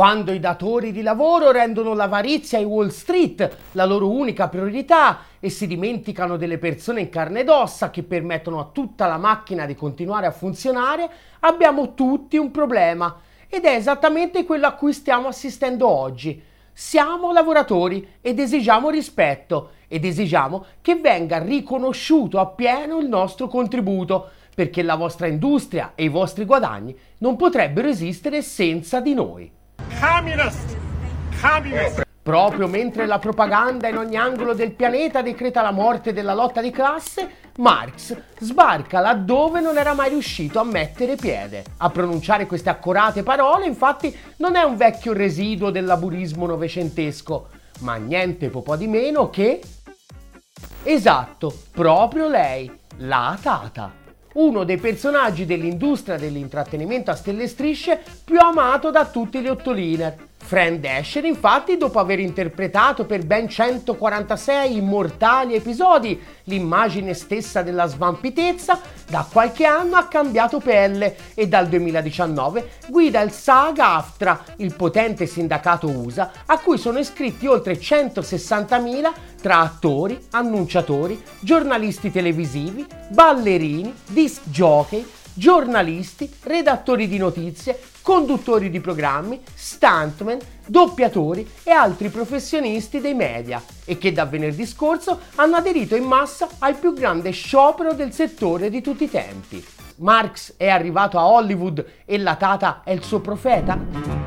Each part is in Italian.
quando i datori di lavoro rendono l'avarizia e Wall Street la loro unica priorità e si dimenticano delle persone in carne ed ossa che permettono a tutta la macchina di continuare a funzionare, abbiamo tutti un problema ed è esattamente quello a cui stiamo assistendo oggi. Siamo lavoratori ed esigiamo rispetto ed esigiamo che venga riconosciuto appieno il nostro contributo perché la vostra industria e i vostri guadagni non potrebbero esistere senza di noi. Communist! Communist! Proprio mentre la propaganda in ogni angolo del pianeta decreta la morte della lotta di classe, Marx sbarca laddove non era mai riuscito a mettere piede. A pronunciare queste accorate parole, infatti, non è un vecchio residuo del laburismo novecentesco, ma niente po' di meno che... Esatto, proprio lei, la Tata uno dei personaggi dell'industria dell'intrattenimento a stelle strisce più amato da tutti gli ottoliner. Fran Dasher, infatti, dopo aver interpretato per ben 146 immortali episodi l'immagine stessa della svampitezza, da qualche anno ha cambiato pelle e dal 2019 guida il SAG-AFTRA, il potente sindacato USA, a cui sono iscritti oltre 160.000 tra attori, annunciatori, giornalisti televisivi, ballerini, disc jockey, giornalisti, redattori di notizie, conduttori di programmi, stuntman, doppiatori e altri professionisti dei media e che da venerdì scorso hanno aderito in massa al più grande sciopero del settore di tutti i tempi. Marx è arrivato a Hollywood e la Tata è il suo profeta?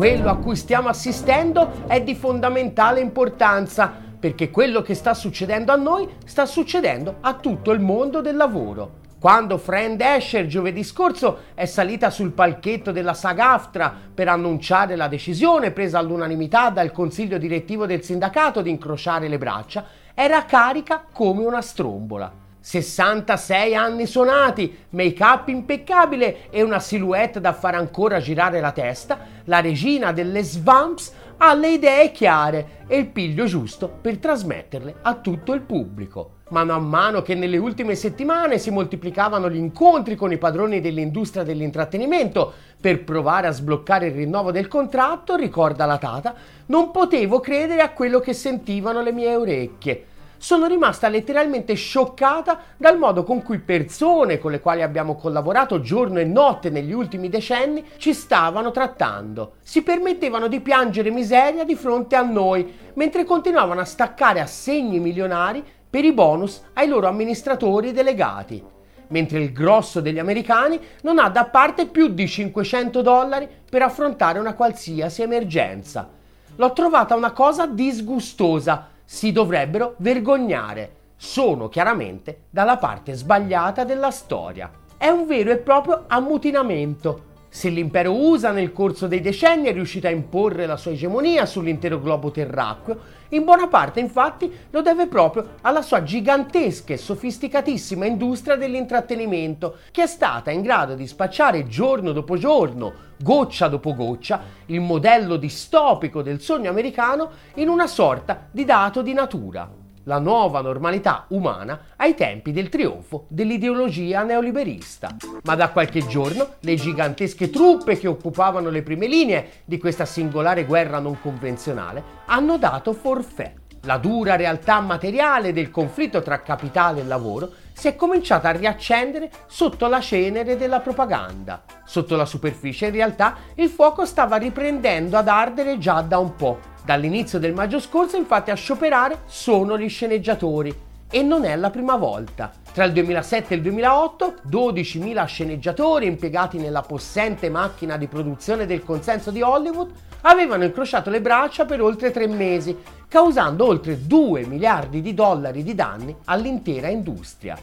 Quello a cui stiamo assistendo è di fondamentale importanza, perché quello che sta succedendo a noi sta succedendo a tutto il mondo del lavoro. Quando Fran Asher giovedì scorso è salita sul palchetto della SAG-AFTRA per annunciare la decisione presa all'unanimità dal consiglio direttivo del sindacato di incrociare le braccia, era carica come una strombola. 66 anni suonati, make-up impeccabile e una silhouette da far ancora girare la testa, la regina delle svamps ha le idee chiare e il piglio giusto per trasmetterle a tutto il pubblico. Mano a mano che nelle ultime settimane si moltiplicavano gli incontri con i padroni dell'industria dell'intrattenimento per provare a sbloccare il rinnovo del contratto, ricorda la Tata, non potevo credere a quello che sentivano le mie orecchie sono rimasta letteralmente scioccata dal modo con cui persone con le quali abbiamo collaborato giorno e notte negli ultimi decenni ci stavano trattando. Si permettevano di piangere miseria di fronte a noi, mentre continuavano a staccare assegni milionari per i bonus ai loro amministratori delegati. Mentre il grosso degli americani non ha da parte più di 500 dollari per affrontare una qualsiasi emergenza. L'ho trovata una cosa disgustosa si dovrebbero vergognare. Sono chiaramente dalla parte sbagliata della storia. È un vero e proprio ammutinamento. Se l'impero USA nel corso dei decenni è riuscito a imporre la sua egemonia sull'intero globo terracqueo, in buona parte infatti lo deve proprio alla sua gigantesca e sofisticatissima industria dell'intrattenimento, che è stata in grado di spacciare giorno dopo giorno, goccia dopo goccia, il modello distopico del sogno americano in una sorta di dato di natura la nuova normalità umana ai tempi del trionfo dell'ideologia neoliberista. Ma da qualche giorno le gigantesche truppe che occupavano le prime linee di questa singolare guerra non convenzionale hanno dato forfè. La dura realtà materiale del conflitto tra capitale e lavoro si è cominciata a riaccendere sotto la cenere della propaganda. Sotto la superficie in realtà il fuoco stava riprendendo ad ardere già da un po' Dall'inizio del maggio scorso infatti a scioperare sono gli sceneggiatori e non è la prima volta. Tra il 2007 e il 2008 12.000 sceneggiatori impiegati nella possente macchina di produzione del consenso di Hollywood avevano incrociato le braccia per oltre tre mesi, causando oltre 2 miliardi di dollari di danni all'intera industria.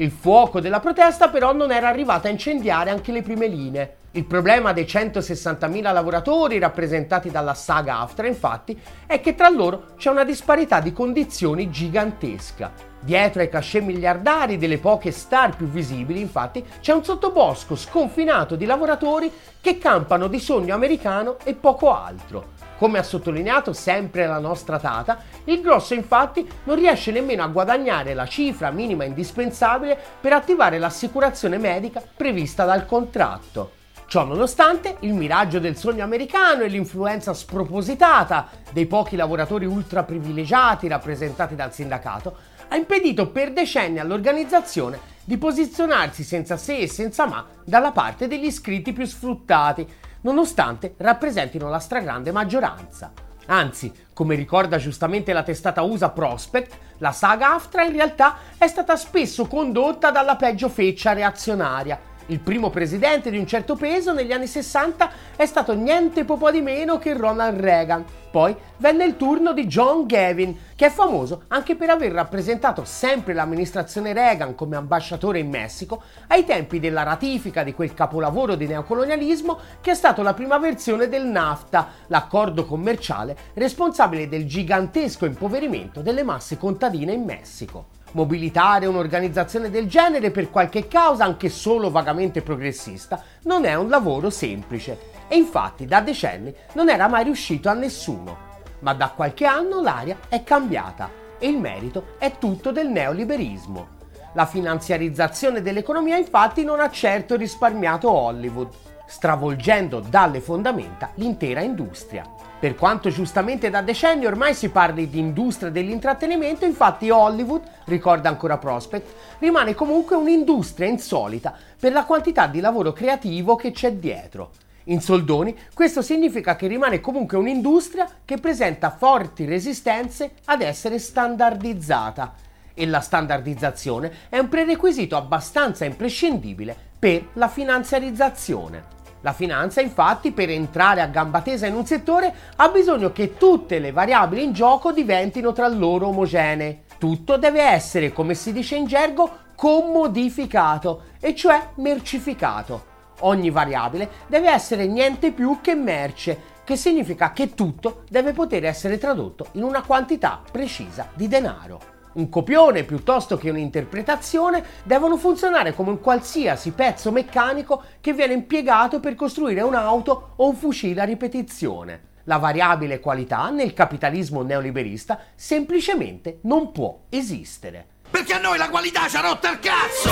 Il fuoco della protesta però non era arrivato a incendiare anche le prime linee. Il problema dei 160.000 lavoratori rappresentati dalla saga AFTRA, infatti, è che tra loro c'è una disparità di condizioni gigantesca. Dietro ai cachet miliardari delle poche star più visibili, infatti, c'è un sottobosco sconfinato di lavoratori che campano di sogno americano e poco altro. Come ha sottolineato sempre la nostra Tata, il grosso infatti non riesce nemmeno a guadagnare la cifra minima indispensabile per attivare l'assicurazione medica prevista dal contratto. Ciò nonostante, il miraggio del sogno americano e l'influenza spropositata dei pochi lavoratori ultra privilegiati rappresentati dal sindacato ha impedito per decenni all'organizzazione di posizionarsi senza se e senza ma dalla parte degli iscritti più sfruttati, nonostante rappresentino la stragrande maggioranza. Anzi, come ricorda giustamente la testata USA Prospect, la saga AFTRA in realtà è stata spesso condotta dalla peggio feccia reazionaria, il primo presidente di un certo peso negli anni 60 è stato niente po' di meno che Ronald Reagan. Poi venne il turno di John Gavin, che è famoso anche per aver rappresentato sempre l'amministrazione Reagan come ambasciatore in Messico ai tempi della ratifica di quel capolavoro di neocolonialismo che è stato la prima versione del NAFTA, l'accordo commerciale responsabile del gigantesco impoverimento delle masse contadine in Messico. Mobilitare un'organizzazione del genere per qualche causa anche solo vagamente progressista non è un lavoro semplice e infatti da decenni non era mai riuscito a nessuno. Ma da qualche anno l'aria è cambiata e il merito è tutto del neoliberismo. La finanziarizzazione dell'economia infatti non ha certo risparmiato Hollywood, stravolgendo dalle fondamenta l'intera industria. Per quanto giustamente da decenni ormai si parli di industria dell'intrattenimento, infatti Hollywood, ricorda ancora Prospect, rimane comunque un'industria insolita per la quantità di lavoro creativo che c'è dietro. In soldoni, questo significa che rimane comunque un'industria che presenta forti resistenze ad essere standardizzata. E la standardizzazione è un prerequisito abbastanza imprescindibile per la finanziarizzazione. La finanza, infatti, per entrare a gamba tesa in un settore ha bisogno che tutte le variabili in gioco diventino tra loro omogenee. Tutto deve essere, come si dice in gergo, commodificato, e cioè mercificato. Ogni variabile deve essere niente più che merce, che significa che tutto deve poter essere tradotto in una quantità precisa di denaro un copione piuttosto che un'interpretazione devono funzionare come un qualsiasi pezzo meccanico che viene impiegato per costruire un'auto o un fucile a ripetizione. La variabile qualità nel capitalismo neoliberista semplicemente non può esistere. Perché a noi la qualità ci ha rotto il cazzo!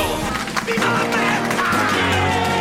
Viva la merda!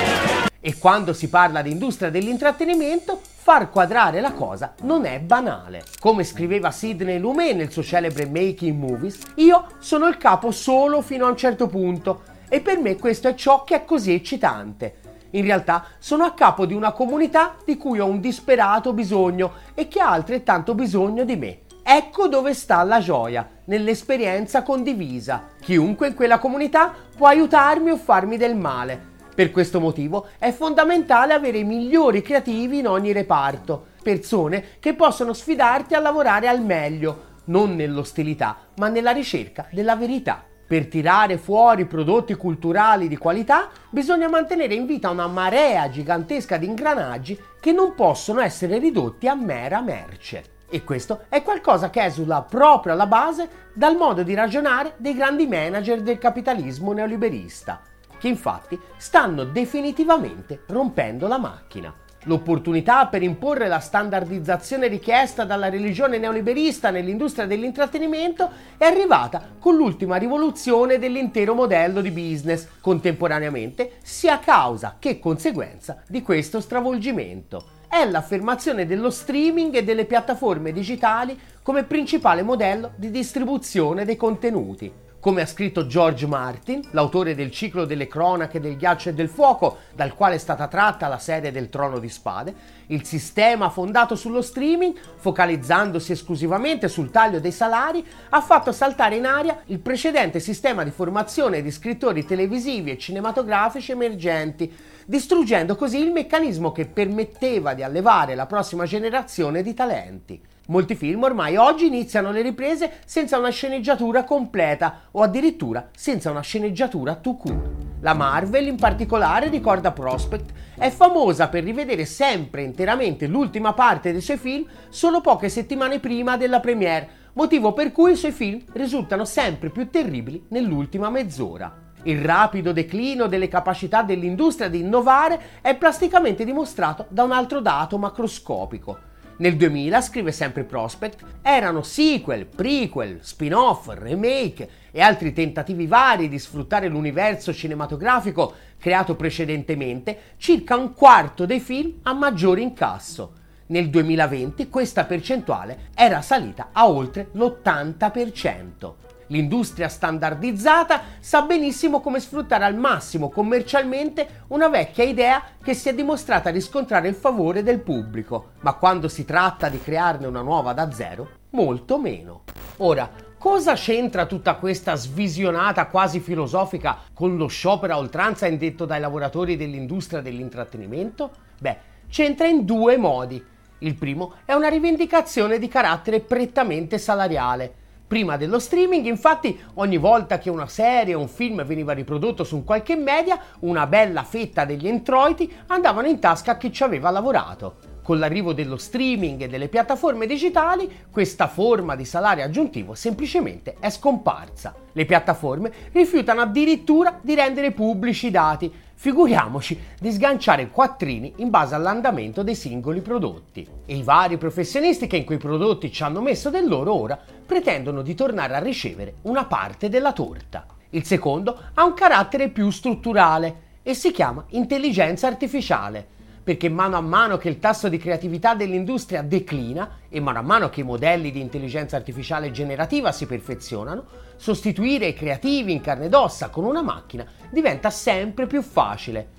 E quando si parla di industria dell'intrattenimento, far quadrare la cosa non è banale. Come scriveva Sidney Lumet nel suo celebre Making Movies, io sono il capo solo fino a un certo punto e per me questo è ciò che è così eccitante. In realtà sono a capo di una comunità di cui ho un disperato bisogno e che ha altrettanto bisogno di me. Ecco dove sta la gioia, nell'esperienza condivisa. Chiunque in quella comunità può aiutarmi o farmi del male per questo motivo è fondamentale avere i migliori creativi in ogni reparto, persone che possono sfidarti a lavorare al meglio, non nell'ostilità, ma nella ricerca della verità. Per tirare fuori prodotti culturali di qualità bisogna mantenere in vita una marea gigantesca di ingranaggi che non possono essere ridotti a mera merce. E questo è qualcosa che esula proprio alla base dal modo di ragionare dei grandi manager del capitalismo neoliberista che infatti stanno definitivamente rompendo la macchina. L'opportunità per imporre la standardizzazione richiesta dalla religione neoliberista nell'industria dell'intrattenimento è arrivata con l'ultima rivoluzione dell'intero modello di business, contemporaneamente sia causa che conseguenza di questo stravolgimento. È l'affermazione dello streaming e delle piattaforme digitali come principale modello di distribuzione dei contenuti come ha scritto George Martin, l'autore del ciclo delle cronache del ghiaccio e del fuoco, dal quale è stata tratta la serie del Trono di Spade, il sistema fondato sullo streaming, focalizzandosi esclusivamente sul taglio dei salari, ha fatto saltare in aria il precedente sistema di formazione di scrittori televisivi e cinematografici emergenti, distruggendo così il meccanismo che permetteva di allevare la prossima generazione di talenti. Molti film ormai oggi iniziano le riprese senza una sceneggiatura completa o addirittura senza una sceneggiatura to court. La Marvel in particolare, ricorda Prospect, è famosa per rivedere sempre interamente l'ultima parte dei suoi film solo poche settimane prima della premiere, motivo per cui i suoi film risultano sempre più terribili nell'ultima mezz'ora. Il rapido declino delle capacità dell'industria di innovare è plasticamente dimostrato da un altro dato macroscopico. Nel 2000, scrive sempre Prospect, erano sequel, prequel, spin-off, remake e altri tentativi vari di sfruttare l'universo cinematografico creato precedentemente circa un quarto dei film a maggiore incasso. Nel 2020 questa percentuale era salita a oltre l'80%. L'industria standardizzata sa benissimo come sfruttare al massimo commercialmente una vecchia idea che si è dimostrata riscontrare il favore del pubblico, ma quando si tratta di crearne una nuova da zero, molto meno. Ora, cosa c'entra tutta questa svisionata quasi filosofica con lo sciopero a oltranza indetto dai lavoratori dell'industria dell'intrattenimento? Beh, c'entra in due modi. Il primo è una rivendicazione di carattere prettamente salariale Prima dello streaming, infatti, ogni volta che una serie o un film veniva riprodotto su qualche media, una bella fetta degli introiti andavano in tasca a chi ci aveva lavorato. Con l'arrivo dello streaming e delle piattaforme digitali, questa forma di salario aggiuntivo semplicemente è scomparsa. Le piattaforme rifiutano addirittura di rendere pubblici i dati, figuriamoci di sganciare quattrini in base all'andamento dei singoli prodotti. E i vari professionisti che in quei prodotti ci hanno messo del loro ora pretendono di tornare a ricevere una parte della torta. Il secondo ha un carattere più strutturale e si chiama intelligenza artificiale perché mano a mano che il tasso di creatività dell'industria declina e mano a mano che i modelli di intelligenza artificiale generativa si perfezionano, sostituire i creativi in carne ed ossa con una macchina diventa sempre più facile.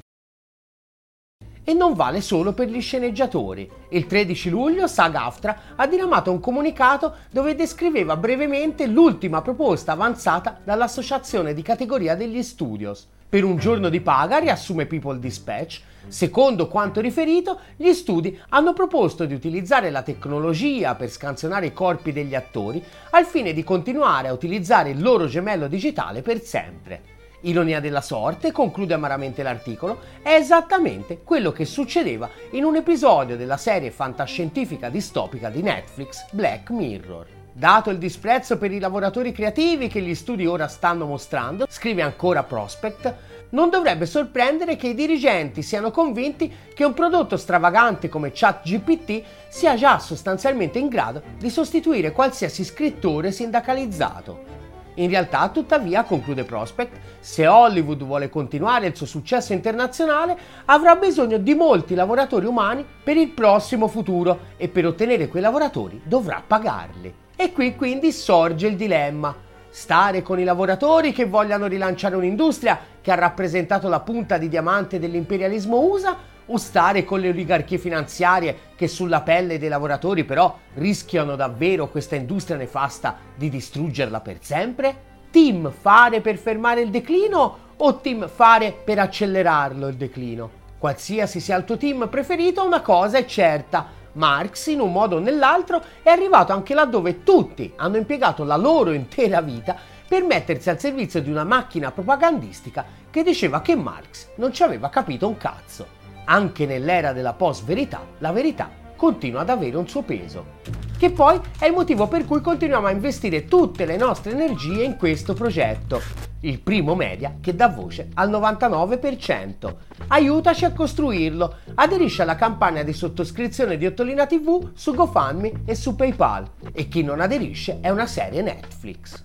E non vale solo per gli sceneggiatori. Il 13 luglio SAG-AFTRA ha diramato un comunicato dove descriveva brevemente l'ultima proposta avanzata dall'associazione di categoria degli studios. Per un giorno di paga, riassume People Dispatch, Secondo quanto riferito, gli studi hanno proposto di utilizzare la tecnologia per scansionare i corpi degli attori al fine di continuare a utilizzare il loro gemello digitale per sempre. Ironia della sorte, conclude amaramente l'articolo, è esattamente quello che succedeva in un episodio della serie fantascientifica distopica di Netflix Black Mirror. Dato il disprezzo per i lavoratori creativi che gli studi ora stanno mostrando, scrive ancora Prospect, non dovrebbe sorprendere che i dirigenti siano convinti che un prodotto stravagante come ChatGPT sia già sostanzialmente in grado di sostituire qualsiasi scrittore sindacalizzato. In realtà, tuttavia, conclude Prospect, se Hollywood vuole continuare il suo successo internazionale, avrà bisogno di molti lavoratori umani per il prossimo futuro e per ottenere quei lavoratori dovrà pagarli. E qui quindi sorge il dilemma stare con i lavoratori che vogliano rilanciare un'industria che ha rappresentato la punta di diamante dell'imperialismo USA o stare con le oligarchie finanziarie che sulla pelle dei lavoratori però rischiano davvero questa industria nefasta di distruggerla per sempre? Team fare per fermare il declino o team fare per accelerarlo il declino? Qualsiasi sia il tuo team preferito, una cosa è certa, Marx, in un modo o nell'altro, è arrivato anche laddove tutti hanno impiegato la loro intera vita per mettersi al servizio di una macchina propagandistica che diceva che Marx non ci aveva capito un cazzo. Anche nell'era della post-verità, la verità continua ad avere un suo peso. Che poi è il motivo per cui continuiamo a investire tutte le nostre energie in questo progetto, il primo media che dà voce al 99%. Aiutaci a costruirlo. Aderisci alla campagna di sottoscrizione di Ottolina TV su GoFundMe e su PayPal. E chi non aderisce è una serie Netflix.